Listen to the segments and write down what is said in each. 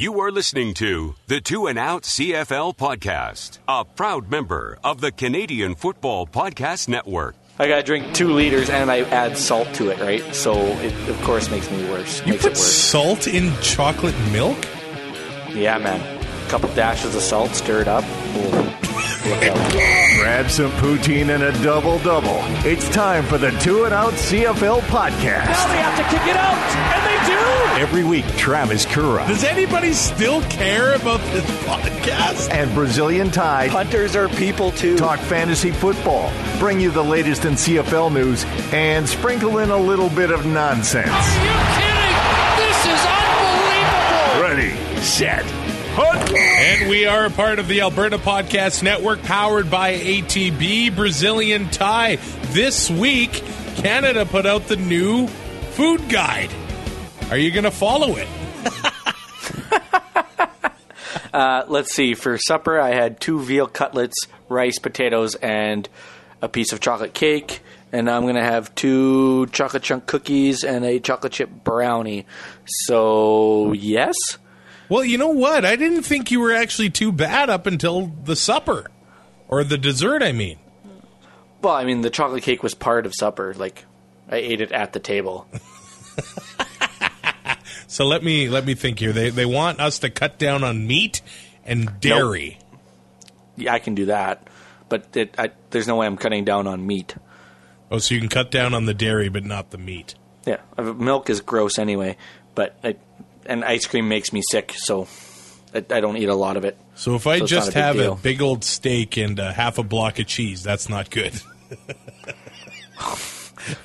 You are listening to the Two and Out CFL podcast, a proud member of the Canadian Football Podcast Network. I gotta drink two liters and I add salt to it, right? So it of course makes me worse. You makes put it worse. salt in chocolate milk? Yeah, man. A couple dashes of salt, stir it up. Ooh, look out. Grab some poutine and a double double. It's time for the Two and Out CFL podcast. Now they have to kick it out, and they do. Every week, Travis Kura Does anybody still care about this podcast? and Brazilian Tide Hunters are people too. talk fantasy football, bring you the latest in CFL news, and sprinkle in a little bit of nonsense. Are you kidding? This is unbelievable. Ready, set, hunt. And we are a part of the Alberta Podcast Network powered by ATB Brazilian Tie. This week, Canada put out the new food guide. Are you going to follow it? Uh, let's see. For supper, I had two veal cutlets, rice, potatoes, and a piece of chocolate cake. And I'm gonna have two chocolate chunk cookies and a chocolate chip brownie. So yes, Well, you know what? I didn't think you were actually too bad up until the supper. Or the dessert, I mean. well, I mean the chocolate cake was part of supper. Like I ate it at the table. So let me let me think here. They they want us to cut down on meat and dairy. Yeah, I can do that, but it, I, there's no way I'm cutting down on meat. Oh, so you can cut down on the dairy but not the meat. Yeah, uh, milk is gross anyway, but I, and ice cream makes me sick, so I, I don't eat a lot of it. So if I So just a have a big old steak and uh, half a block of cheese, that's not good.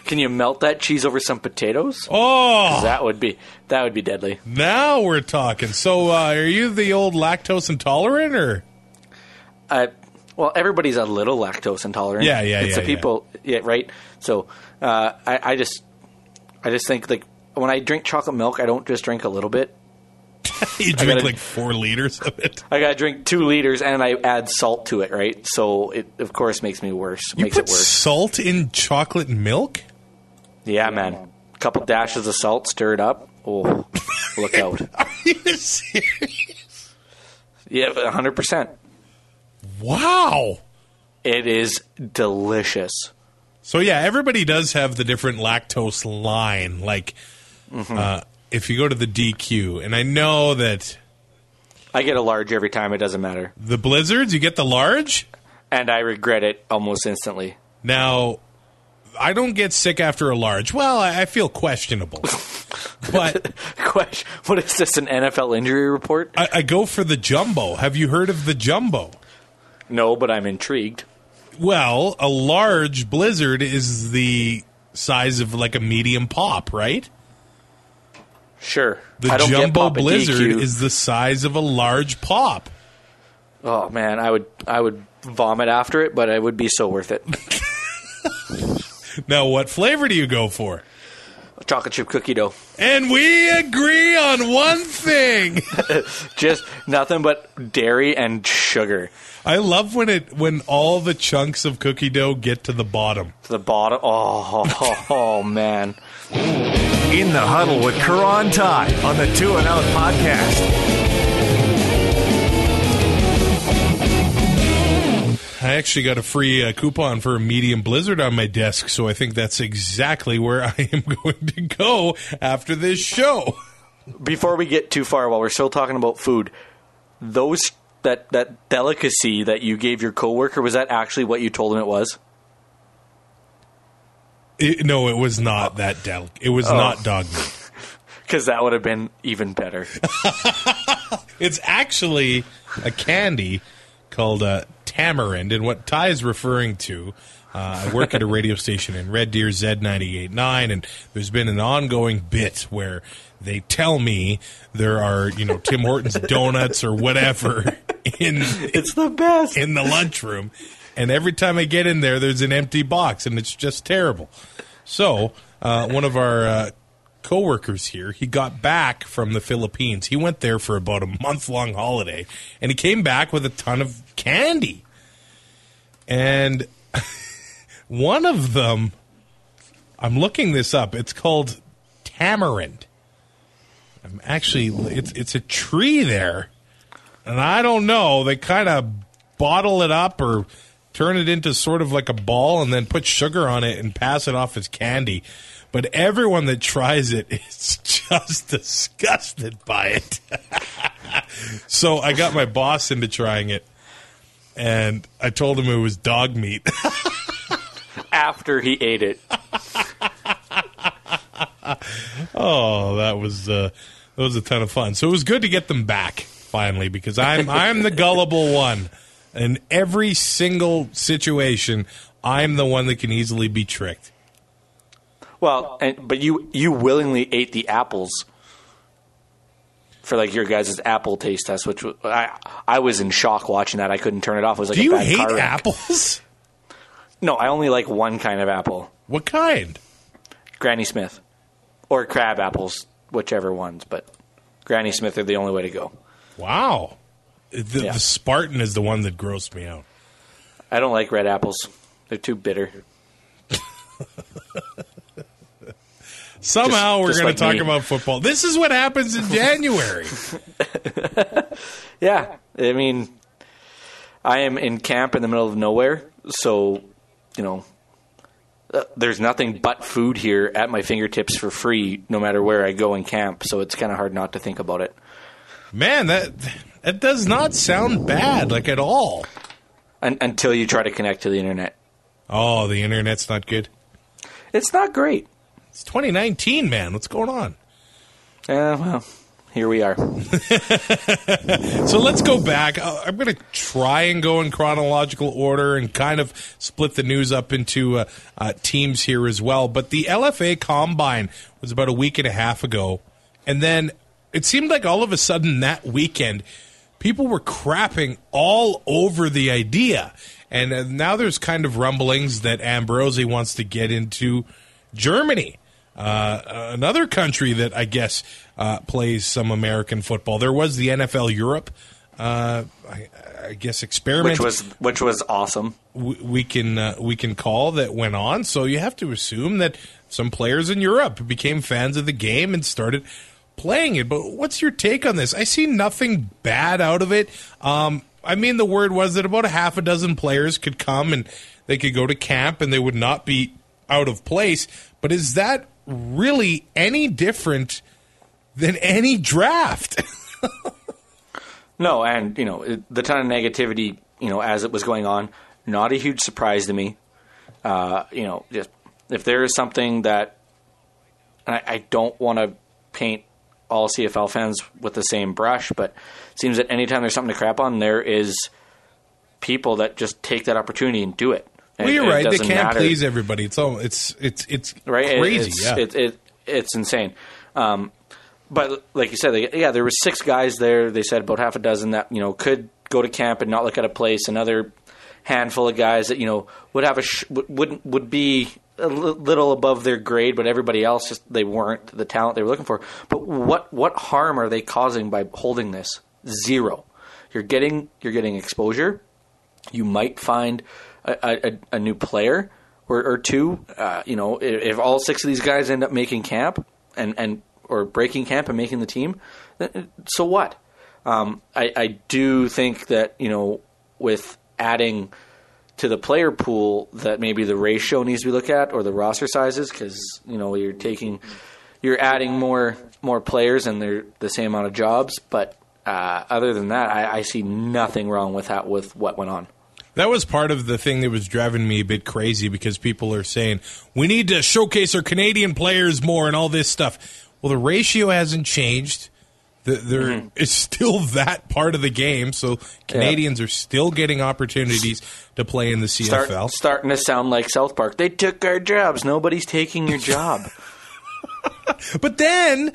Can you melt that cheese over some potatoes? Oh, That would be that would be deadly. now we're talking. So uh, are you the old lactose intolerant or? Uh, well, everybody's a little lactose intolerant. Yeah, yeah, it's yeah, the people, yeah, right. So uh, I, I just, I just think like when I drink chocolate milk, I don't just drink a little bit. You drink gotta- like four liters of it. I gotta drink two liters, and I add salt to it, right? So it, of course, makes me worse. You makes put it worse. salt in chocolate milk? Yeah, man. A couple dashes of salt, stir it up. Oh, look out! Are you serious? Yeah, hundred percent. Wow. It is delicious. So yeah, everybody does have the different lactose line. Like, Mm-hmm. uh, if you go to the DQ, and I know that I get a large every time. It doesn't matter, the blizzards, you get the large. and I regret it almost instantly. Now, I don't get sick after a large. Well, I, I feel questionable, but Question: What is this? An NFL injury report? I, I go for the jumbo. Have you heard of the jumbo? No, but I'm intrigued. Well, a large blizzard is the size of like a medium pop, right? Sure. The jumbo blizzard is the size of a large pop. Oh man, I would I would vomit after it, but it would be so worth it. Now, what flavor do you go for? Chocolate chip cookie dough. And we agree on one thing. Just nothing but dairy and sugar. I love when it when all the chunks of cookie dough get to the bottom. To the bottom. Oh, oh, oh, man. In the huddle with Kura and Tide on the Two and Out podcast. I actually got a free uh, coupon for a medium blizzard on my desk, so I think that's exactly where I am going to go after this show. Before we get too far, while we're still talking about food, those that that delicacy that you gave your coworker was that actually what you told him it was? It, no, it was not that delicate. It was not dog meat. Because that would have been even better. It's actually a candy called uh, tamarind, and what Ty is referring to. Uh, I work at a radio station in Red Deer Z989, and there's been an ongoing bit where they tell me there are, you know, Tim Hortons donuts or whatever in It's the best. in the lunchroom, and every time I get in there, there's an empty box, and it's just terrible. So, uh, one of our uh, coworkers here, he got back from the Philippines. He went there for about a month long holiday, and he came back with a ton of candy. And one of them, I'm looking this up. It's called tamarind. I'm actually, it's it's a tree there, and I don't know. They kind of bottle it up or turn it into sort of like a ball, and then put sugar on it and pass it off as candy. But everyone that tries it is just disgusted by it. so I got my boss into trying it, and I told him it was dog meat. After he ate it, Oh, that was uh, that was a ton of fun. So it was good to get them back finally because I'm I'm the gullible one. In every single situation, I'm the one that can easily be tricked. well, and, but you you willingly ate the apples for like your guys' apple taste test, which was- I I was in shock watching that. I couldn't turn it off. It was like Do you hate apples? No, I only like one kind of apple, What kind? Granny Smith, or crab apples, whichever ones. But Granny Smith are the only way to go. Wow. The, Yeah. the Spartan is the one that grossed me out. I don't like red apples; they're too bitter. Somehow Just- we're going like to talk me. about football. This is what happens in January. Yeah, I mean, I am in camp in the middle of nowhere, so you know, uh, there's nothing but food here at my fingertips for free, no matter where I go in camp. So it's kind of hard not to think about it. Man, that that does not sound bad like at all. Un until you try to connect to the internet, Oh, the internet's not good. it's not great. It's 2019, man. What's going on? Uh, well, here we are. So let's go back. Uh, I'm going to try and go in chronological order and kind of split the news up into uh, uh, teams here as well. But the LFA Combine was about a week and a half ago. And then it seemed like all of a sudden that weekend, people were crapping all over the idea. And uh, now there's kind of rumblings that Ambrosie wants to get into Germany. Uh, another country that I guess uh, plays some American football. There was the NFL Europe, uh, I, I guess experiment which was which was awesome. we, we can uh, we can call that went on. So you have to assume that some players in Europe became fans of the game and started playing it. But what's your take on this? I see nothing bad out of it. Um, I mean, the word was that about a half a dozen players could come and they could go to camp and they would not be out of place. But is that really any different than any draft? No, and you know the ton of negativity, you know, as it was going on, not a huge surprise to me. Uh, you know, just if there is something that I, I don't want to paint all CFL fans with the same brush, but it seems that anytime there's something to crap on, there is people that just take that opportunity and do it. And well, you're it- it right. They can't matter please everybody. It's all it's it's it's right? It- crazy. it's, yeah. it, it, it's insane. Um, but like you said, they, yeah, there were six guys there. They said about half a dozen that you know could go to camp and not look at a place. Another handful of guys that you know would have a sh- would- would be a little above their grade, but everybody else just they weren't the talent they were looking for. But what what harm are they causing by holding this? Zero. You're getting you're getting exposure you might find a, a, a new player or, or two. Uh, you know, if, if all six of these guys end up making camp and, and or breaking camp and making the team, then- so what? Um, I, I do think that you know with adding to the player pool that maybe the ratio needs to be looked at or the roster sizes because you know you're taking you're adding more more players and they're the same amount of jobs but uh, other than that I, I see nothing wrong with that with what went on That was part of the thing that was driving me a bit crazy because people are saying we need to showcase our Canadian players more and all this stuff. Well, the ratio hasn't changed. The, there Mm-hmm. is still that part of the game, so Canadians are still getting opportunities to play in the CFL. Start, starting to sound like South Park. They took our jobs. Nobody's taking your job. But then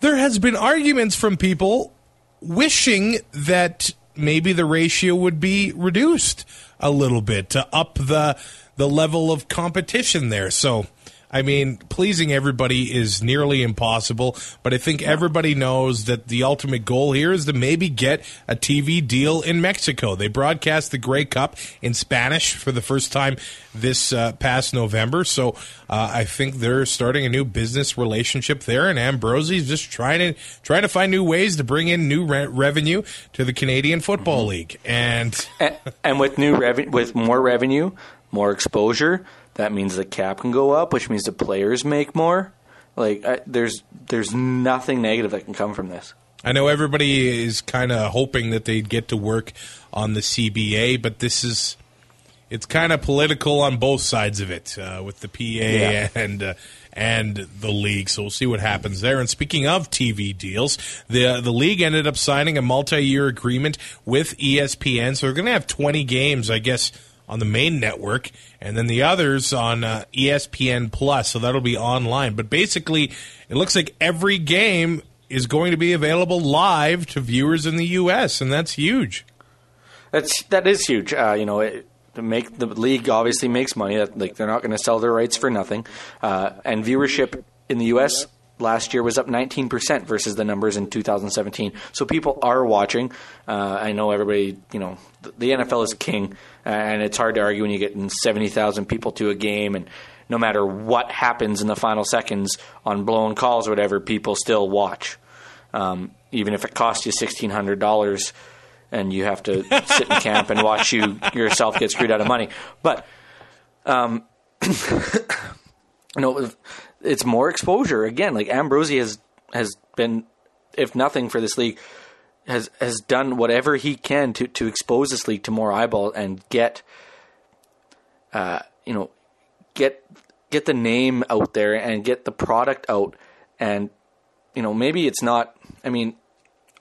there has been arguments from people wishing that maybe the ratio would be reduced a little bit to up the the level of competition there. So I mean, pleasing everybody is nearly impossible, but I think everybody knows that the ultimate goal here is to maybe get a TV deal in Mexico. They broadcast the Grey Cup in Spanish for the first time this uh, past November, so uh, I think they're starting a new business relationship there, and Ambrosie's just trying to trying to find new ways to bring in new re- revenue to the Canadian Football League, and and, and with new revenue, with more revenue, more exposure, that means the cap can go up, which means the players make more. Like I, there's there's nothing negative that can come from this. I know everybody is kind of hoping that they'd get to work on the CBA, but this is it's kind of political on both sides of it uh, with the PA Yeah. and uh, and the league. So we'll see what happens there. And speaking of TV deals, the the league ended up signing a multi-year agreement with ESPN. So they're going to have 20 games, I guess, on the main network, and then the others on uh, ESPN Plus. So that'll be online. But basically, it looks like every game is going to be available live to viewers in the U.S., and that's huge. That's that is huge. Uh, you know, it, to make the league obviously makes money. That like they're not going to sell their rights for nothing. Uh, and viewership in the U.S. last year was up 19% versus the numbers in 2017. So people are watching. Uh, I know everybody. You know, the, the NFL is king, and it's hard to argue when you get 70,000 people to a game and. No matter what happens in the final seconds on blown calls or whatever, people still watch. Um, even if it costs you sixteen hundred dollars and you have to sit in camp and watch you yourself get screwed out of money. But um, you know, it's more exposure. Again. Like Ambrosie has has been, if nothing for this league, has has done whatever he can to to expose this league to more eyeball and get, uh, you know, get get the name out there and get the product out. And you know maybe it's not i mean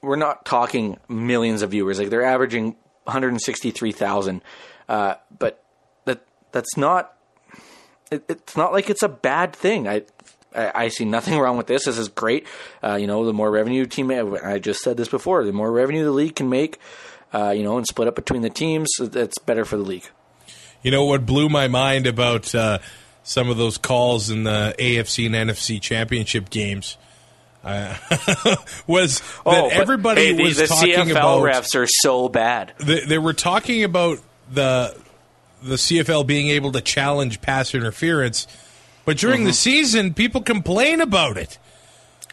we're not talking millions of viewers. Like they're averaging 163,000 uh, but that that's not it, it's not like it's a bad thing I, I I see nothing wrong with this. This is great. Uh, you know, the more revenue team, I just said this before. The more revenue the league can make, uh, you know, and split up between the teams, that's better for the league. You know what blew my mind about uh, some of those calls in the AFC and NFC championship games uh, was that but, everybody hey, the- was the talking CFL about. refs are so bad. They, they were talking about the the CFL being able to challenge pass interference, but during Mm-hmm. the season, people complain about it.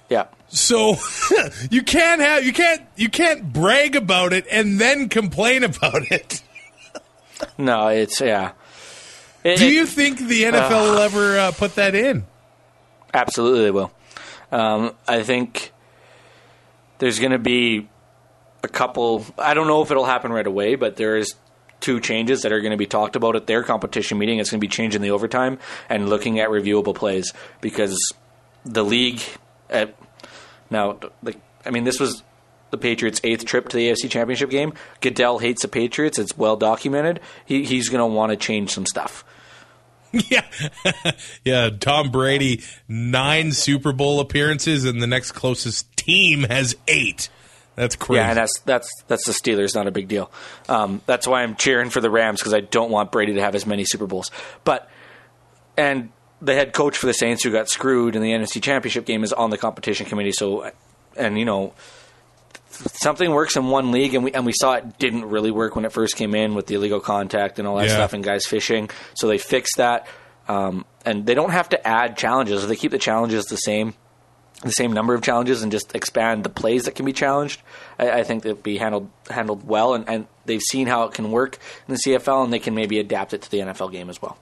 Yeah. So you can't have you can't you can't brag about it and then complain about it. No, it's yeah. It- Do it- you think the NFL will ever uh, put that in? Absolutely, they will. Um, I think there's going to be a couple. I don't know if it'll happen right away, but there is two changes that are going to be talked about at their competition meeting. It's going to be changing the overtime and looking at reviewable plays because the league. At, now, like I mean, this was the Patriots' eighth trip to the AFC Championship game. Goodell hates the Patriots. It's well documented. He, he's going to want to change some stuff. Yeah, yeah. Tom Brady nine Super Bowl appearances, and the next closest team has eight. That's crazy. Yeah, and that's that's that's the Steelers. Not a big deal. Um, that's why I'm cheering for the Rams because I don't want Brady to have as many Super Bowls. But and the head coach for the Saints who got screwed in the NFC Championship game is on the competition committee. So, and you know, something works in one league, and we and we saw it didn't really work when it first came in with the illegal contact and all that Yeah. stuff and guys fishing. So they fixed that, um, and they don't have to add challenges. If they keep the challenges the same, the same number of challenges, and just expand the plays that can be challenged, I, I think they'll be handled handled well. And, and they've seen how it can work in the CFL, and they can maybe adapt it to the NFL game as well.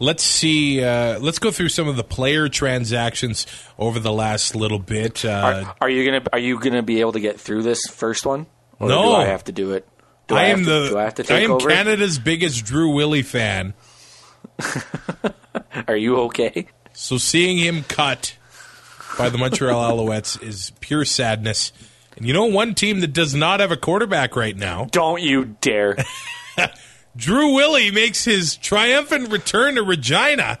Let's see. Uh, let's go through some of the player transactions over the last little bit. Uh, Are, are you gonna Are you gonna be able to get through this first one? Or No. do I have to do it? Do I, have am to, the. Do I have to take I am over? Canada's biggest Drew Willy fan. Are you okay? So seeing him cut by the Montreal Alouettes is pure sadness. And you know one team that does not have a quarterback right now? Don't you dare! Drew Willy makes his triumphant return to Regina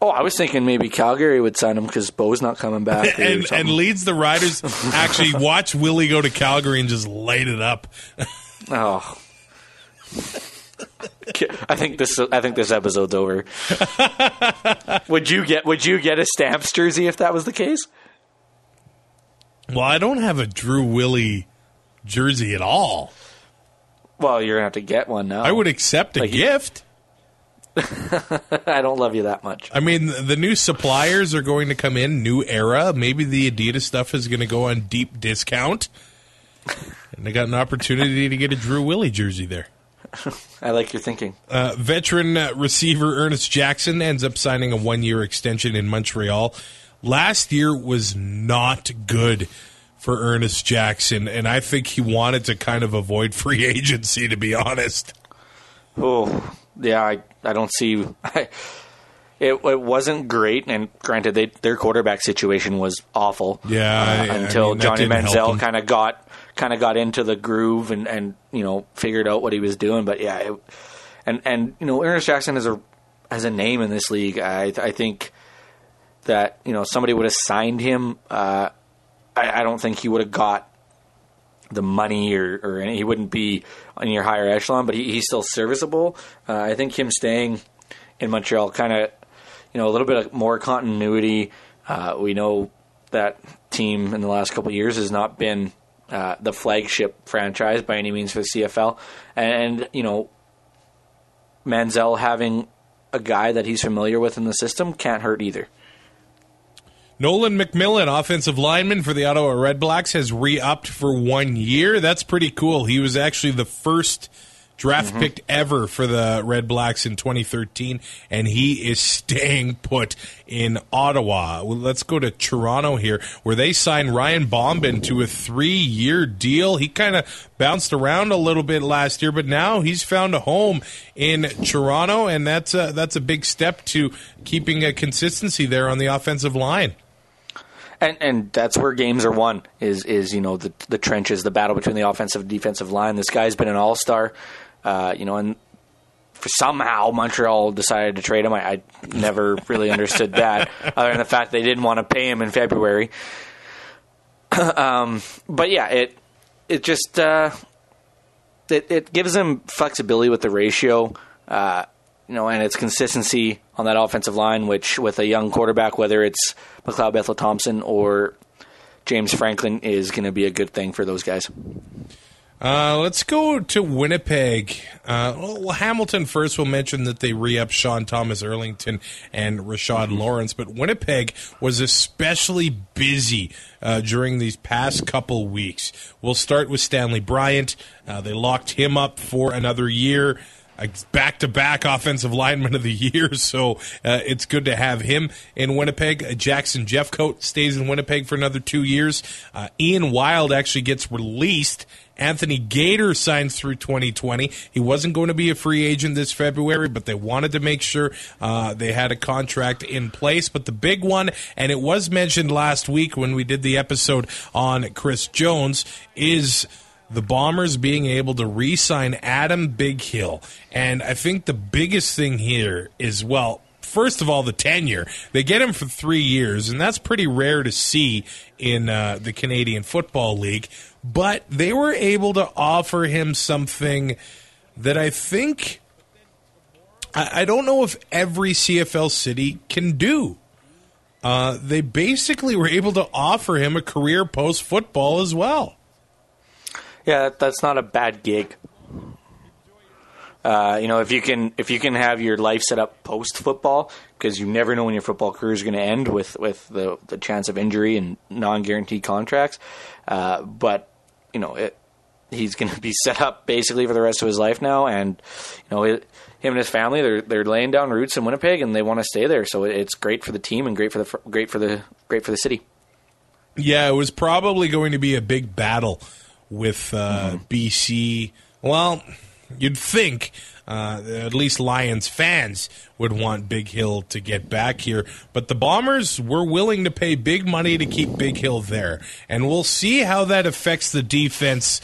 oh, I was thinking maybe Calgary would sign him because Bo's not coming back. and, and leads the Riders. Actually, watch Willy go to Calgary and just light it up. oh, I think this. I think this episode's over. would you get? Would you get a Stamps jersey if that was the case? Well, I don't have a Drew Willy jersey at all. Well, you're gonna have to get one now. I would accept a Like you- gift. I don't love you that much. I mean, the new suppliers are going to come in, new era. Maybe the Adidas stuff is going to go on deep discount. And I got an opportunity to get a Drew Willy jersey there. I like your thinking. Uh, veteran uh, receiver Ernest Jackson ends up signing a one year extension in Montreal. Last year was not good for Ernest Jackson, and I think he wanted to kind of avoid free agency, to be honest. Oh, yeah. I, I don't see. I, it, it wasn't great, and granted, they, their quarterback situation was awful. Yeah, uh, I- I until mean, Johnny Manziel kind of got kind of got into the groove and, and you know figured out what he was doing. But yeah, it, and and you know Ernest Jackson has a has a name in this league. I I think that you know somebody would have signed him. Uh, I, I don't think he would have got the money or, or any, he wouldn't be on your higher echelon, but he, he's still serviceable. Uh, I think him staying in Montreal kind of, you know, a little bit of more continuity. Uh, we know that team in the last couple years has not been uh, the flagship franchise by any means for the CFL, and you know, Manziel having a guy that he's familiar with in the system can't hurt either. Nolan MacMillan, offensive lineman for the Ottawa Redblacks, has re upped for one year. That's pretty cool. He was actually the first draft mm-hmm. pick ever for the Red Blacks in 2013, and he is staying put in Ottawa. Well, let's go to Toronto here, where they signed Ryan Bomben to a three year deal. He kind of bounced around a little bit last year, but now he's found a home in Toronto, and that's a, that's a big step to keeping a consistency there on the offensive line. And and that's where games are won is is you know the the trenches, the battle between the offensive and defensive line. This guy's been an all star, uh, you know, and for somehow Montreal decided to trade him. I, I never really understood that, other than the fact they didn't want to pay him in February. um, but yeah, it it just uh, it it gives them flexibility with the ratio. Uh, you know, and its consistency on that offensive line, which with a young quarterback, whether it's McLeod Bethel Thompson or James Franklin, is going to be a good thing for those guys. Uh, let's go to Winnipeg. Uh, well, Hamilton first. We'll mention that they re-up Sean Thomas Erlington and Rashad Lawrence, but Winnipeg was especially busy uh, during these past couple weeks. We'll start with Stanley Bryant. Uh, they locked him up for another year. Back to back offensive lineman of the year, so uh, it's good to have him in Winnipeg. Uh, Jackson Jeffcoat stays in Winnipeg for another two years. Uh, Ian Wild actually gets released. Anthony Gaitor signs through 2020. He wasn't going to be a free agent this February, but they wanted to make sure uh, they had a contract in place. But the big one, and it was mentioned last week when we did the episode on Chris Jones, is the Bombers being able to re sign Adam Bighill. And I think the biggest thing here is, well, first of all, the tenure. They get him for three years, and that's pretty rare to see in uh, the Canadian Football League. But they were able to offer him something that I think. I, I don't know if every CFL city can do. Uh, they basically were able to offer him a career post football as well. Yeah, that, that's not a bad gig. Uh, you know, if you can if you can have your life set up post football, because you never know when your football career is going to end with with the the chance of injury and non guaranteed contracts. Uh, but you know, it, he's going to be set up basically for the rest of his life now, and you know, it, him and his family they're they're laying down roots in Winnipeg, and they want to stay there. So it's great for the team and great for the great for the great for the city. Yeah, it was probably going to be a big battle with uh, BC. Well, you'd think uh, at least Lions fans would want Bighill to get back here, but the Bombers were willing to pay big money to keep Bighill there, and we'll see how that affects the defense.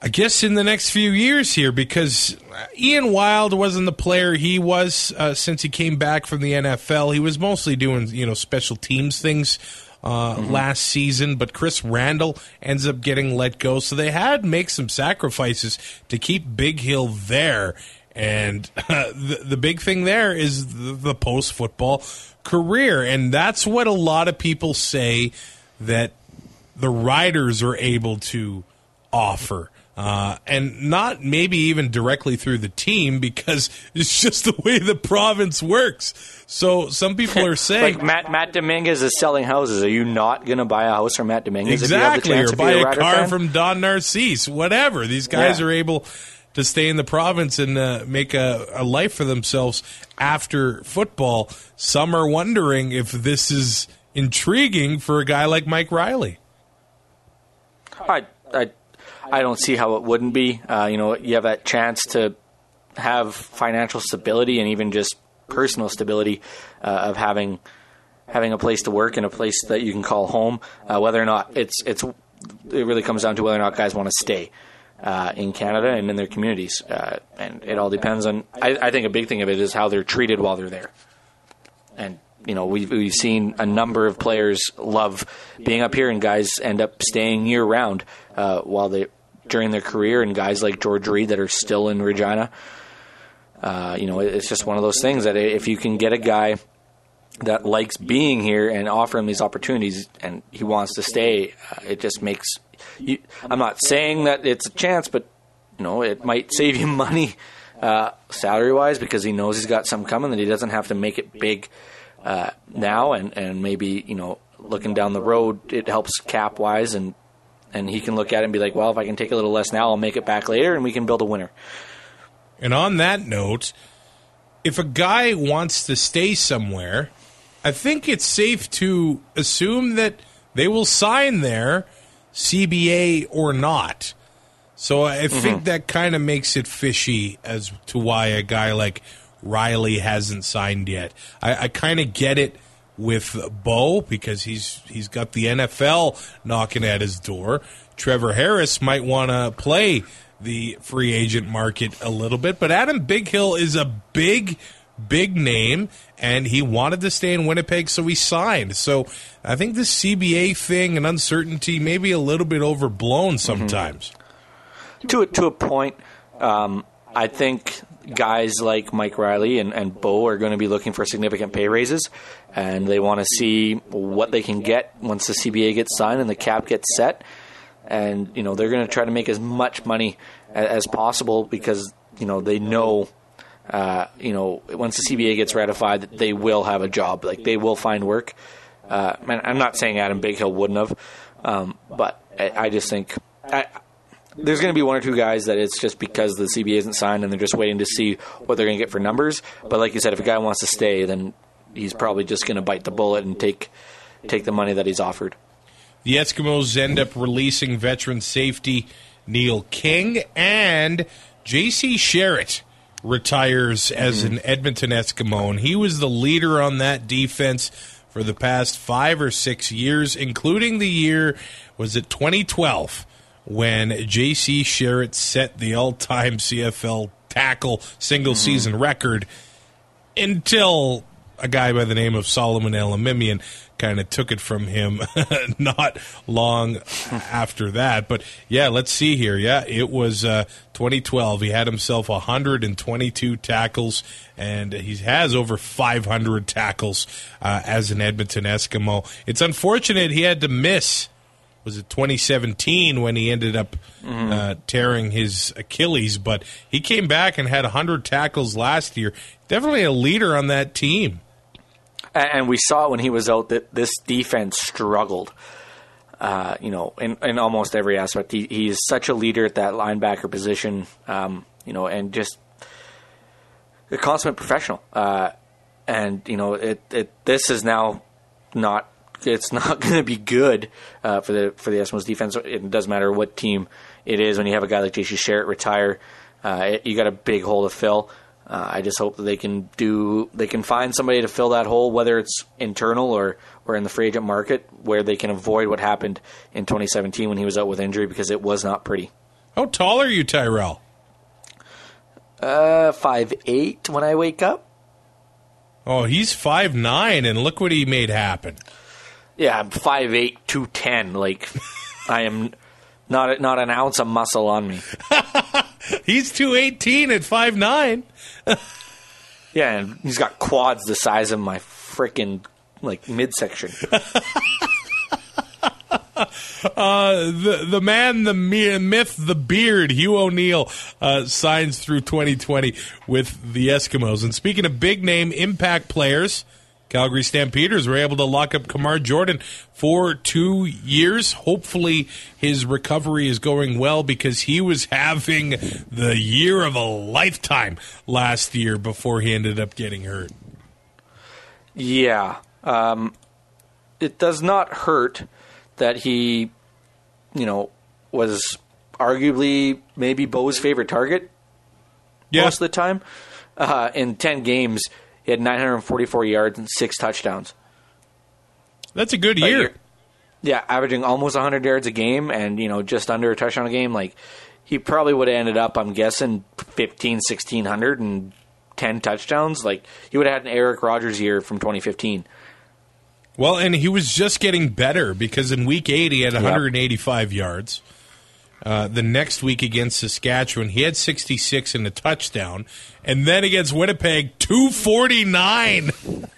I guess in the next few years here, because Ian Wild wasn't the player he was uh, since he came back from the NFL. He was mostly doing you know special teams things uh, last season, but Chris Randle ends up getting let go. So they had to make some sacrifices to keep Bighill there. And uh, the, the big thing there is the, the post football career. And that's what a lot of people say that the riders are able to offer. Uh, and not maybe even directly through the team because it's just the way the province works. So some people are saying like Matt Matt Dominguez is selling houses. Are you not going to buy a house from Matt Dominguez exactly, if you have the chance or to buy a, a car fan? from Don Narcisse, whatever. These guys Yeah. are able to stay in the province and uh, make a, a life for themselves after football. Some are wondering if this is intriguing for a guy like Mike Reilly. I, I, I don't see how it wouldn't be. Uh, you know, you have that chance to have financial stability and even just personal stability uh, of having having a place to work and a place that you can call home. Uh, whether or not it's it's it really comes down to whether or not guys want to stay. Uh, in Canada and in their communities, uh, and it all depends on. I, I think a big thing of it is how they're treated while they're there, and you know we've we've seen a number of players love being up here, and guys end up staying year round uh, while they during their career, and guys like George Reed that are still in Regina. Uh, you know, it's just one of those things that if you can get a guy that likes being here and offer him these opportunities, and he wants to stay, uh, it just makes. You, I'm not saying that it's a chance, but you know, it might save you money uh, salary wise because he knows he's got some coming that he doesn't have to make it big uh, now, and and maybe you know, looking down the road, it helps cap wise, and and he can look at it and be like, well, if I can take a little less now, I'll make it back later, and we can build a winner. And on that note, if a guy wants to stay somewhere, I think it's safe to assume that they will sign there, CBA or not. So I think mm-hmm. that kind of makes it fishy as to why a guy like Reilly hasn't signed yet. I, I kind of get it with Bo because he's he's got the NFL knocking at his door. Trevor Harris might want to play the free agent market a little bit, but Adam Bighill is a big big name and he wanted to stay in Winnipeg so he signed. So I think this CBA thing and uncertainty may be a little bit overblown sometimes. to a, to a point, um, I think guys like Mike Reilly and, and Bo are going to be looking for significant pay raises, and they want to see what they can get once the CBA gets signed and the cap gets set. And you know they're going to try to make as much money as, as possible because you know they know. Uh, you know, once the CBA gets ratified, that they will have a job. Like they will find work. Uh, and I'm not saying Adam Bighill wouldn't have, um, but I, I just think I, there's going to be one or two guys that it's just because the CBA isn't signed and they're just waiting to see what they're going to get for numbers. But like you said, if a guy wants to stay, then he's probably just going to bite the bullet and take take the money that he's offered. The Eskimos end up releasing veteran safety Neil King and J.C. Sherritt retires as mm-hmm. an Edmonton Eskimo, and he was the leader on that defense for the past five or six years, including the year was it 2012 when J.C. Sherritt set the all-time CFL tackle single season record until a guy by the name of Solomon Elimimian kind of took it from him not long after that. But yeah, let's see here. Yeah, it was uh, 2012. He had himself 122 tackles, and he has over 500 tackles uh, as an Edmonton Eskimo. It's unfortunate he had to miss. Was it 2017 when he ended up uh, tearing his Achilles? But he came back and had 100 tackles last year. Definitely a leader on that team. And we saw when he was out that this defense struggled. Uh, you know, in, in almost every aspect, he, he's such a leader at that linebacker position. Um, you know, and just a consummate professional. Uh, and you know, it, it this is now not it's not going to be good uh, for the for the Eskimos defense. It doesn't matter what team it is when you have a guy like J.C. Sherritt retire. Uh, it- you got a big hole to fill. Uh, I just hope that they can do they can find somebody to fill that hole, whether it's internal or or in the free agent market, where they can avoid what happened in 2017 when he was out with injury because it was not pretty. How tall are you, Tyrell? Uh, five eight when I wake up. Oh, he's five nine, and look what he made happen. Yeah, I'm 5'8", 210. Like, I am not not an ounce of muscle on me. He's 218 at 5'9. Yeah, and he's got quads the size of my freaking like midsection. Uh, the the man, the myth, the beard, Hugh O'Neill uh, signs through 2020 with the Eskimos. And speaking of big name impact players, Calgary Stampeders were able to lock up Kamar Jorden for two years. Hopefully, his recovery is going well because he was having the year of a lifetime last year before he ended up getting hurt. Yeah. Um, it does not hurt that he, you know, was arguably maybe Bo's favorite target Yeah, most of the time. Uh, in 10 games, he had 944 yards and six touchdowns. that's a good year. Yeah, averaging almost 100 yards a game and, you know, just under a touchdown a game. Like, he probably would have ended up, I'm guessing, 15, 1600 and 10 touchdowns. Like, he would have had an Eric Rogers year from 2015. Well, and he was just getting better because in week eight he had 185 yards. Uh, the next week against Saskatchewan, he had 66 and a touchdown, and then against Winnipeg, 249,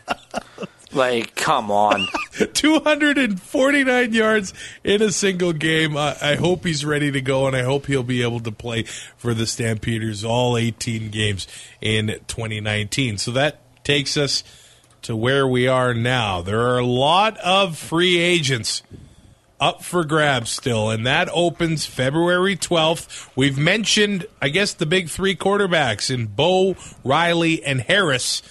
Like, come on. 249 yards in a single game. I, I hope he's ready to go, and I hope he'll be able to play for the Stampeders all 18 games in 2019. So that takes us to where we are now. There are a lot of free agents up for grabs still, and that opens February 12th. We've mentioned, I guess, the big three quarterbacks in Bo, Reilly, and Harris,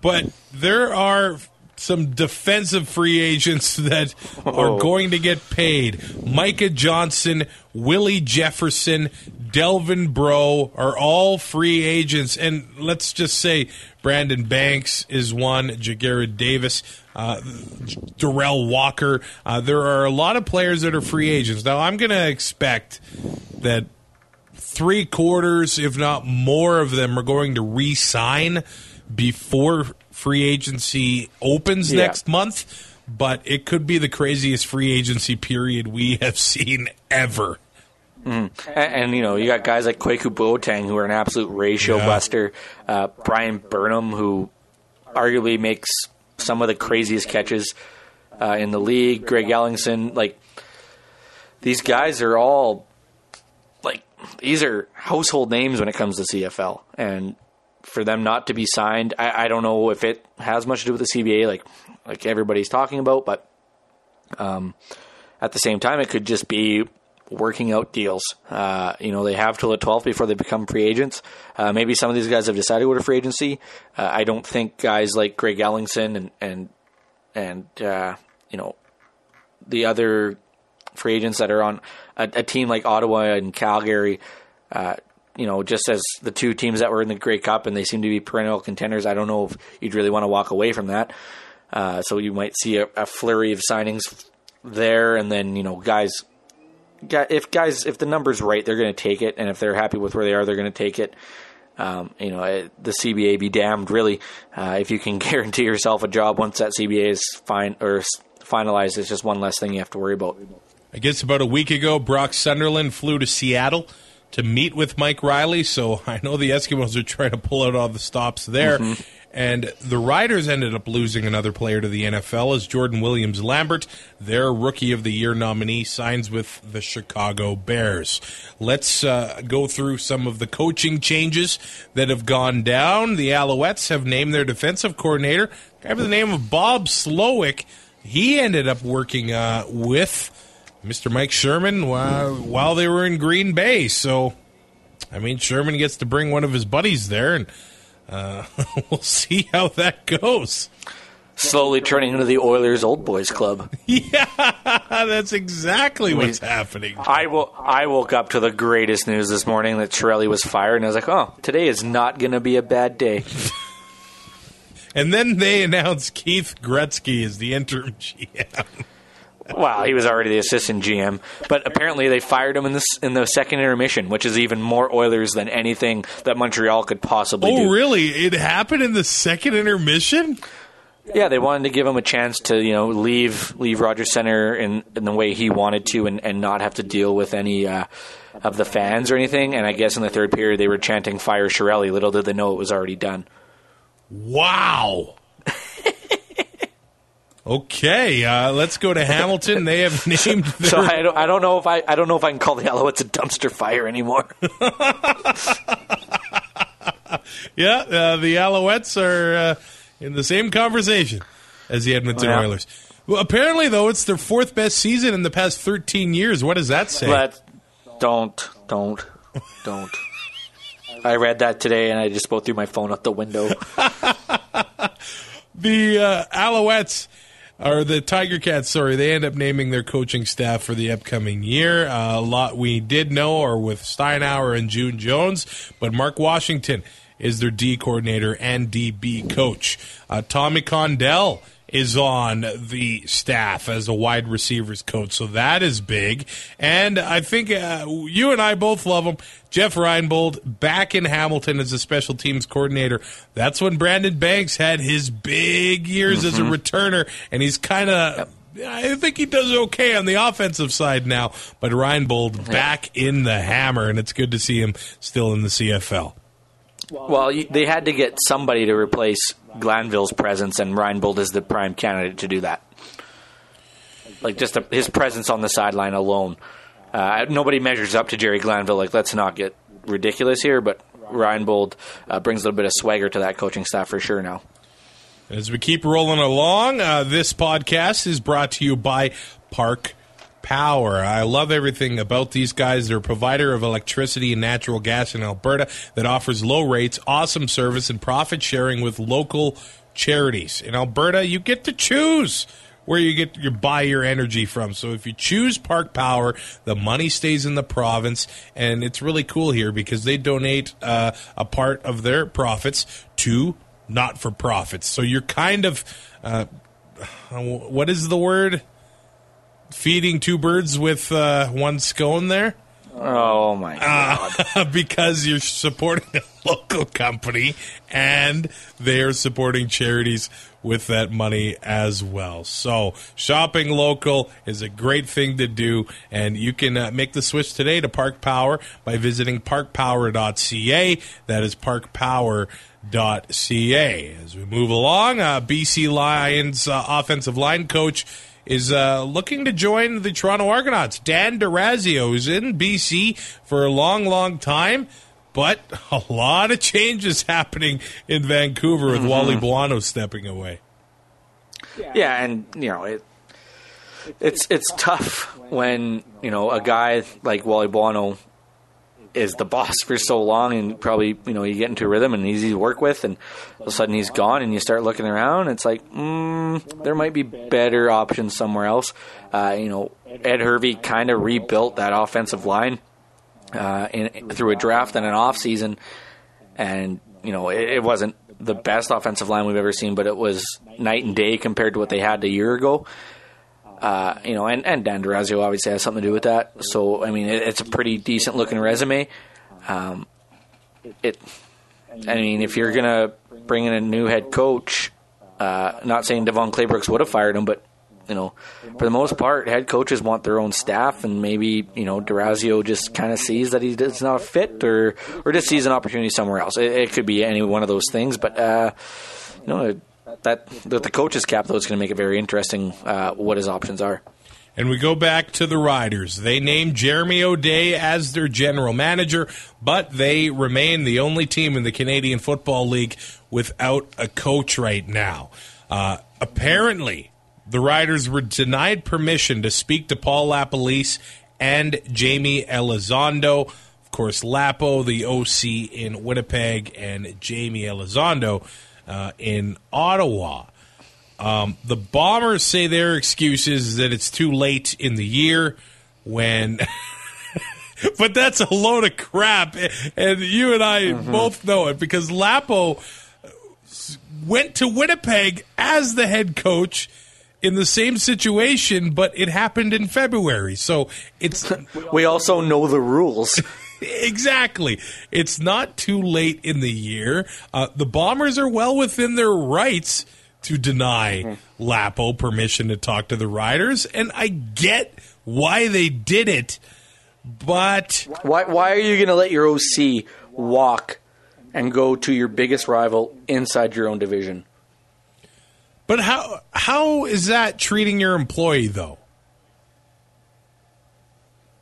but there are some defensive free agents that are Oh. going to get paid. Micah Johnson, Willie Jefferson, Delvin Breaux are all free agents. And let's just say Brandon Banks is one, Ja'Gared Davis, uh, Darrell Walker. Uh, there are a lot of players that are free agents. Now, I'm going to expect that three quarters, if not more of them, are going to re sign before free agency opens Yeah. next month. But it could be the craziest free agency period we have seen ever. And, and, you know, you got guys like Kwaku Boateng who are an absolute ratio Yeah. buster. Uh, Bryan Burnham, who arguably makes some of the craziest catches uh, in the league. Greg Ellingson, like these guys are all like these are household names when it comes to CFL, and for them not to be signed, I, I don't know if it has much to do with the CBA, like like everybody's talking about, but um, at the same time, it could just be working out deals. Uh, you know, they have till the 12th before they become free agents. Uh, maybe some of these guys have decided to go to free agency. Uh, I don't think guys like Greg Ellingson and and and uh, you know the other free agents that are on a, a team like Ottawa and Calgary. Uh, you know, just as the two teams that were in the Grey Cup and they seem to be perennial contenders, I don't know if you'd really want to walk away from that. Uh, so you might see a, a flurry of signings there, and then you know, guys, gu- if guys, if the number's right, they're going to take it, and if they're happy with where they are, they're going to take it. Um, you know, the CBA be damned, really. Uh, if you can guarantee yourself a job once that CBA is fine or finalized, it's just one less thing you have to worry about. I guess about a week ago, Brock Sunderland flew to Seattle to meet with Mike Reilly. So I know the Eskimos are trying to pull out all the stops there. And the Riders ended up losing another player to the NFL as Jordan Williams Lambert, their Rookie of the Year nominee, signs with the Chicago Bears. Let's uh, go through some of the coaching changes that have gone down. The Alouettes have named their defensive coordinator, guy by the name of Bob Slowik. He ended up working uh, with Mr. Mike Sherman while, while they were in Green Bay. So, I mean, Sherman gets to bring one of his buddies there, and uh, we'll see how that goes. Slowly turning into the Oilers Old Boys Club. Yeah, that's exactly what's happening. I will. I woke up to the greatest news this morning that Chiarelli was fired, and I was like, "Oh, today is not going to be a bad day." And then they announced Keith Gretzky as the interim GM. Wow, he was already the assistant GM, but apparently they fired him in this in the second intermission, which is even more Oilers than anything that Montreal could possibly do. Oh, do. really? It happened in the second intermission? Yeah, they wanted to give him a chance to you know leave leave Rogers Center in, in the way he wanted to, and, and not have to deal with any uh, of the fans or anything. And I guess in the third period they were chanting "Fire Chiarelli." Little did they know it was already done. Wow. Okay, uh, let's go to Hamilton. They have named their, So I don't, I don't know if I I don't know if I can call the Alouettes a dumpster fire anymore. yeah. Uh, the Alouettes are uh, in the same conversation as the Edmonton Yeah. Oilers. Well, apparently, though, it's their fourth best season in the past 13 years. What does that say? but don't don't don't. I read that today and I just both threw my phone out the window. the uh, Alouettes or the Tiger Cats, sorry, they end up naming their coaching staff for the upcoming year. Uh, a lot we did know are with Steinauer and June Jones, but Mark Washington is their D coordinator and DB coach. Uh, Tommy Condell is on the staff as a wide receivers coach, so that is big. And I think uh, you and I both love him. Jeff Reinbold back in Hamilton as a special teams coordinator. That's when Brandon Banks had his big years as a returner, and he's kind of. I think he does okay on the offensive side now, but Reinbold back in the hammer, and it's good to see him still in the CFL. Well, they had to get somebody to replace Glanville's presence, and Reinbold is the prime candidate to do that. Like just a, his presence on the sideline alone, uh, nobody measures up to Jerry Glanville. Like let's not get ridiculous here, but Reinbold uh, brings a little bit of swagger to that coaching staff for sure now. As we keep rolling along, uh, this podcast is brought to you by Park Power. I love everything about these guys. They're a provider of electricity and natural gas in Alberta that offers low rates, awesome service, and profit sharing with local charities. In Alberta, you get to choose where you get your buy your energy from. So if you choose Park Power, the money stays in the province, and it's really cool here because they donate uh, a part of their profits to not for profits. So you're kind of uh, what is the word? Feeding two birds with uh, one scone there Oh my god! because you're supporting a local company and they're supporting charities with that money as well. So, shopping local is a great thing to do, and you can uh, make the switch today to Park Power by visiting parkpower.ca. That is parkpower.ca. As we move along, uh, BC Lions uh, offensive line coach is uh, looking to join the Toronto Argonauts. Dan Dorazio is in BC for a long, long time, but a lot of changes happening in Vancouver with Wally Buono stepping away. Yeah, and you know it. It's it's tough when you know a guy like Wally Buono is the boss for so long, and probably you know you get into a rhythm and easy to work with, and all of a sudden he's gone, and you start looking around. It's like mm, there might be better options somewhere else. Uh, you know, Ed Hervey kind of rebuilt that offensive line uh, in, through a draft and an off season, and you know it, it wasn't the best offensive line we've ever seen, but it was night and day compared to what they had a year ago. Uh, you know, and, and Dan Dorazio obviously has something to do with that. So, I mean, it, it's a pretty decent looking resume. Um, it, I mean, if you're gonna bring in a new head coach, uh, not saying DeVone Claybrooks would have fired him, but you know, for the most part, head coaches want their own staff, and maybe you know Dorazio just kind of sees that he's not a fit, or or just sees an opportunity somewhere else. It, it could be any one of those things, but uh, you know that that the coach's cap though is going to make it very interesting uh, what his options are. And we go back to the Riders. They named Jeremy O'Day as their general manager, but they remain the only team in the Canadian Football League without a coach right now. Uh, apparently, the Riders were denied permission to speak to Paul LaPolice and Jamie Elizondo. Of course, Lapo, the OC in Winnipeg, and Jamie Elizondo uh, in Ottawa. Um, the Bombers say their excuse is that it's too late in the year when. but that's a load of crap. And you and I both know it because Lapo went to Winnipeg as the head coach in the same situation, but it happened in February. So it's We also know the rules. Exactly. It's not too late in the year. Uh, the Bombers are well within their rights to deny Lapo permission to talk to the riders, and I get why they did it, but Why, why are you going to let your OC walk and go to your biggest rival inside your own division? but how how is that treating your employee though?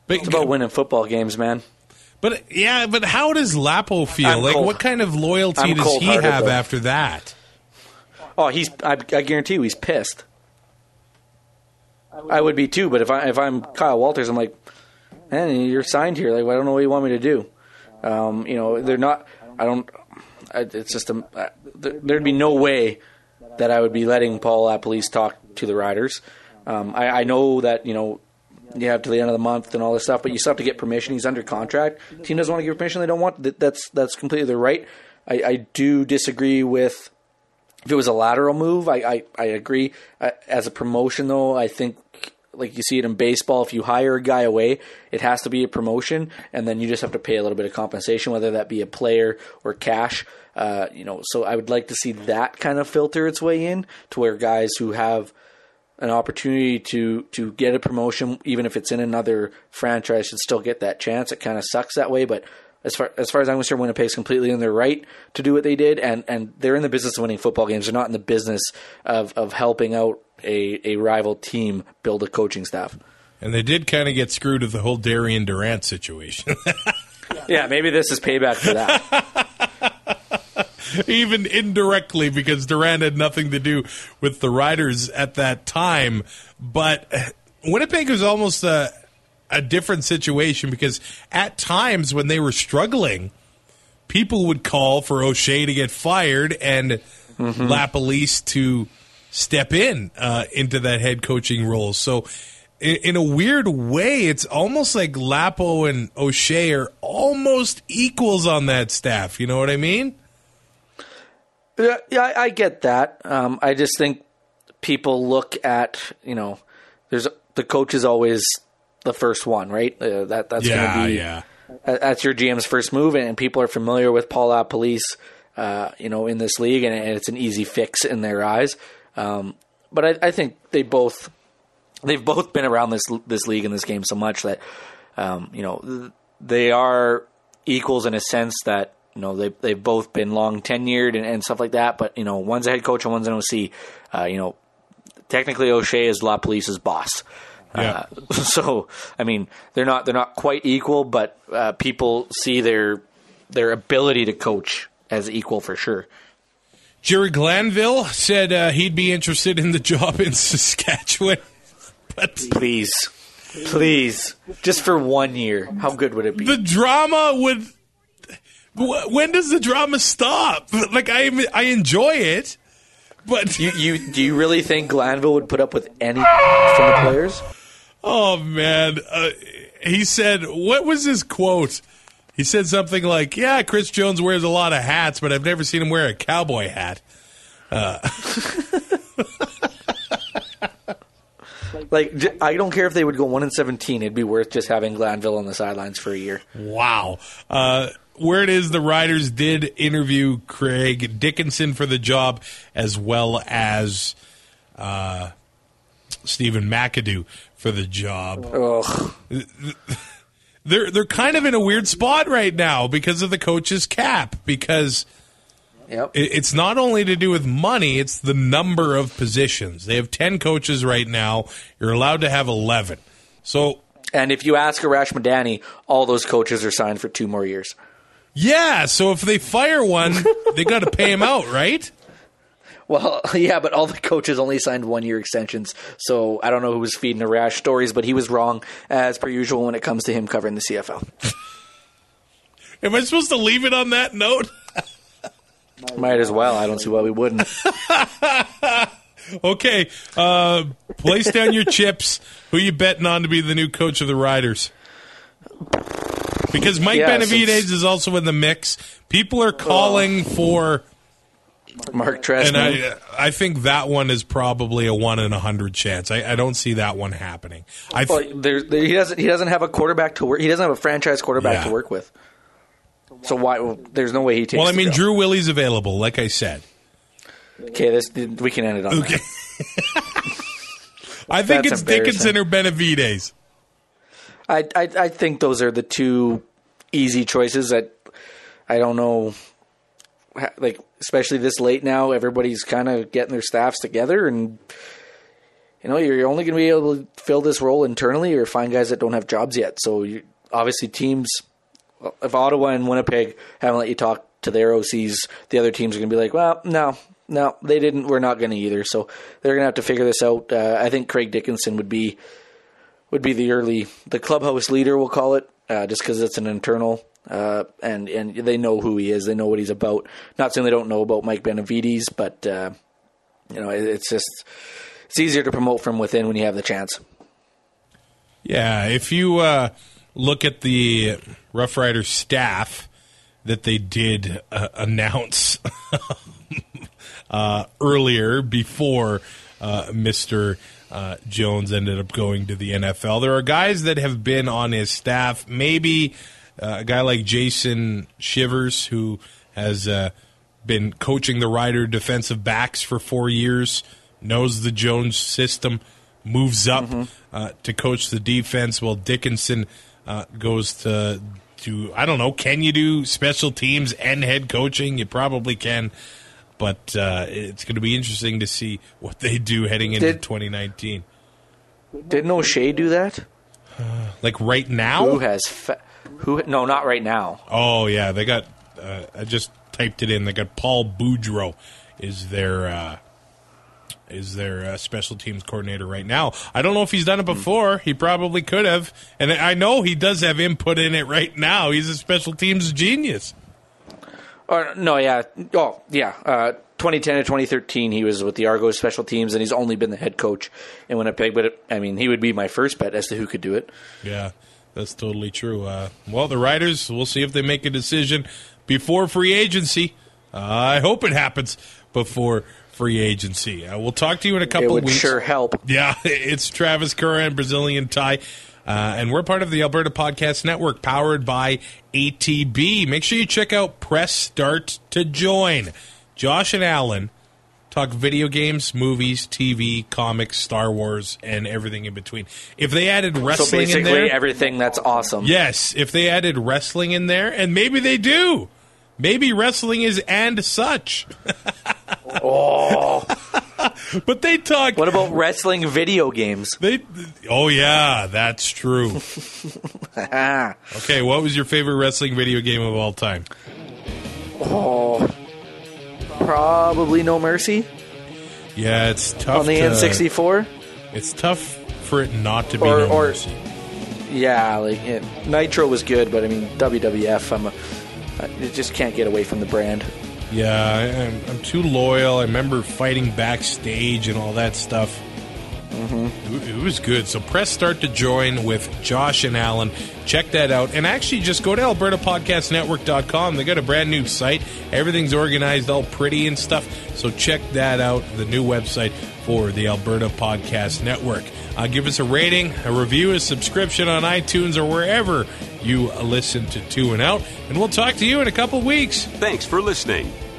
It's about winning football games, man. But yeah, but how does Lapo feel? I'm like, cold- what kind of loyalty I'm does he have though. after that? Oh, he's. I, I guarantee you, he's pissed. I would be too, but if I if I'm Kyle Walters, I'm like, man, you're signed here. Like, I don't know what you want me to do. Um, you know, they're not. I don't. I, it's just a. Uh, there, there'd be no way that I would be letting Paul LaPolice talk to the riders. Um, I, I know that you know you have to the end of the month and all this stuff, but you still have to get permission. He's under contract. Team doesn't want to give permission; they don't want. That, that's that's completely their right. I, I do disagree with if it was a lateral move, I I, I agree. Uh, as a promotion, though, I think like you see it in baseball, if you hire a guy away, it has to be a promotion, and then you just have to pay a little bit of compensation, whether that be a player or cash. Uh, you know, so I would like to see that kind of filter its way in to where guys who have an opportunity to to get a promotion, even if it's in another franchise, should still get that chance. It kind of sucks that way, but as far as far as I'm concerned, Winnipeg's completely in their right to do what they did, and and they're in the business of winning football games. They're not in the business of of helping out a a rival team build a coaching staff. And they did kind of get screwed with the whole Darian Durant situation. Yeah, maybe this is payback for that. even indirectly because Durant had nothing to do with the Riders at that time. But Winnipeg was almost a, a different situation because at times when they were struggling, people would call for O'Shea to get fired and LaPolice to step in uh, into that head coaching role. So. In a weird way, it's almost like Lapo and O'Shea are almost equals on that staff. You know what I mean? Yeah, yeah, I, I get that. Um, I just think people look at you know, there's the coach is always the first one, right? Uh, that that's Yeah, going to be yeah. that's your GM's first move, and, people are familiar with Paul Police, uh, you know, in this league, and, and it's an easy fix in their eyes. Um, but I, I think they both they've both been around this this league and this game so much that um, you know they are equals in a sense that you know they they've both been long tenured and, and stuff like that. But you know, one's a head coach and one's an OC. Uh, you know, technically O'Shea is LaPolice's boss. Yeah. Uh, so I mean, they're not they're not quite equal, but uh, people see their their ability to coach as equal for sure. Jerry Glanville said uh, he'd be interested in the job in Saskatchewan. But Please, please, just for one year, how good would it be? the drama would. Wh- When does the drama stop? Like I, I enjoy it, but You, you do you really think Glanville would put up with any from the players? oh man, uh, he said, what was his quote? He said something like, "Yeah, Chris Jones wears a lot of hats, but I've never seen him wear a cowboy hat." Like j- I don't care if they would go one and seventeen; it'd be worth just having Glanville on the sidelines for a year. Wow. Uh, where it is, the Riders did interview Craig Dickinson for the job, as well as uh, Stephen McAdoo for the job. Ugh. They're they're kind of in a weird spot right now because of the coach's cap. Because Yep. it- it's not only to do with money; it's the number of positions. They have ten coaches right now. You're allowed to have eleven. So And if you ask Arash Madani, all those coaches are signed for two more years. Yeah, so if they fire one, they got to pay him out, right? Well, yeah, but all the coaches only signed one year extensions. So I don't know who was feeding the rash stories, but he was wrong as per usual when it comes to him covering the CFL. Am I supposed to leave it on that note? Might as well. I don't see why we wouldn't. Okay, uh, place down your chips. Who you betting on to be the new coach of the Riders? Because Mike Yeah, Benevides is also in the mix. People are calling for, Mark and I, I think that one is probably a one in a hundred chance. I, I don't see that one happening. I Well, th- there, there, he doesn't. He doesn't have a quarterback to work. He doesn't have a franchise quarterback Yeah. to work with. So why? Well, there's no way he takes. well, I mean. Drew Willy's available, like I said. Okay, this we can end it on Okay. that. I think That's it's Dickinson or Benevides. I, I I think those are the two easy choices that I don't know. Like especially this late now, everybody's kind of getting their staffs together, and you know you're only going to be able to fill this role internally or find guys that don't have jobs yet. So you, obviously teams, well, if Ottawa and Winnipeg haven't let you talk to their OCs, the other teams are going to be like, well, no. No, they didn't. We're not going to either. So they're going to have to figure this out. Uh, I think Craig Dickinson would be would be the early the clubhouse leader we'll call it uh, just because it's an internal uh, and and they know who he is they know what he's about not saying they don't know about Mike Benevides but uh, you know it, it's just it's easier to promote from within when you have the chance Yeah, if you uh, look at the Rough Rider staff that they did uh, announce uh, earlier before Mr. Uh, Jones ended up going to the NFL, there are guys that have been on his staff. Maybe uh, a guy like Jason Shivers, who has uh, been coaching the Rider defensive backs for four years, knows the Jones system, moves up uh, to coach the defense. While Dickinson uh, goes to to I don't know. Can you do special teams and head coaching? You probably can, but uh, it's going to be interesting to see what they do heading into Did- 2019. didn't O'Shea do that Like right now. who has fa- who no not right now Oh yeah, they got. Uh, I just typed it in. They got Paul Boudreau is their uh, is their uh, special teams coordinator right now. I don't know if he's done it before. He probably could have, and I know he does have input in it right now. He's a special teams genius. Or no, yeah, oh yeah. Uh, 2010 to 2013, he was with the Argos special teams, and he's only been the head coach in Winnipeg. But it, I mean, he would be my first bet as to who could do it. Yeah, that's totally true. Uh, well, the Riders, we'll see if they make a decision before free agency. Uh, I hope it happens before free agency. Uh, we'll talk to you in a It couple would of weeks. sure help. Yeah, it's Travis Curra and Brazilian Tie. Uh, and we're part of the Alberta Podcast Network, powered by ATB. Make sure you check out Press Start to Join. Josh and Alan talk video games, movies, TV, comics, Star Wars, and everything in between. If they added So wrestling in basically, there, everything that's awesome. yes, if they added wrestling in there, and maybe they do. Maybe wrestling is and such. Oh, But they talk. what about wrestling video games? They, oh yeah, that's true. Okay, what was your favorite wrestling video game of all time? oh, probably No Mercy Yeah, it's tough. on the N64. It's tough for it not to be Or- No or- Mercy. Yeah, like it, Nitro was good, but I mean WWF. I'm a, I just can't get away from the brand. Yeah, I, I'm, I'm too loyal. I remember fighting backstage and all that stuff. Mm-hmm. It, it was good. So press start to join with Josh and Alan. Check that out. And actually, just go to AlbertaPodcastNetwork.com. They got a brand new site. Everything's organized all pretty and stuff. So check that out, the new website for the Alberta Podcast Network. Uh, give us a rating, a review, a subscription on iTunes or wherever you listen to Two and Out. And we'll talk to you in a couple weeks. Thanks for listening.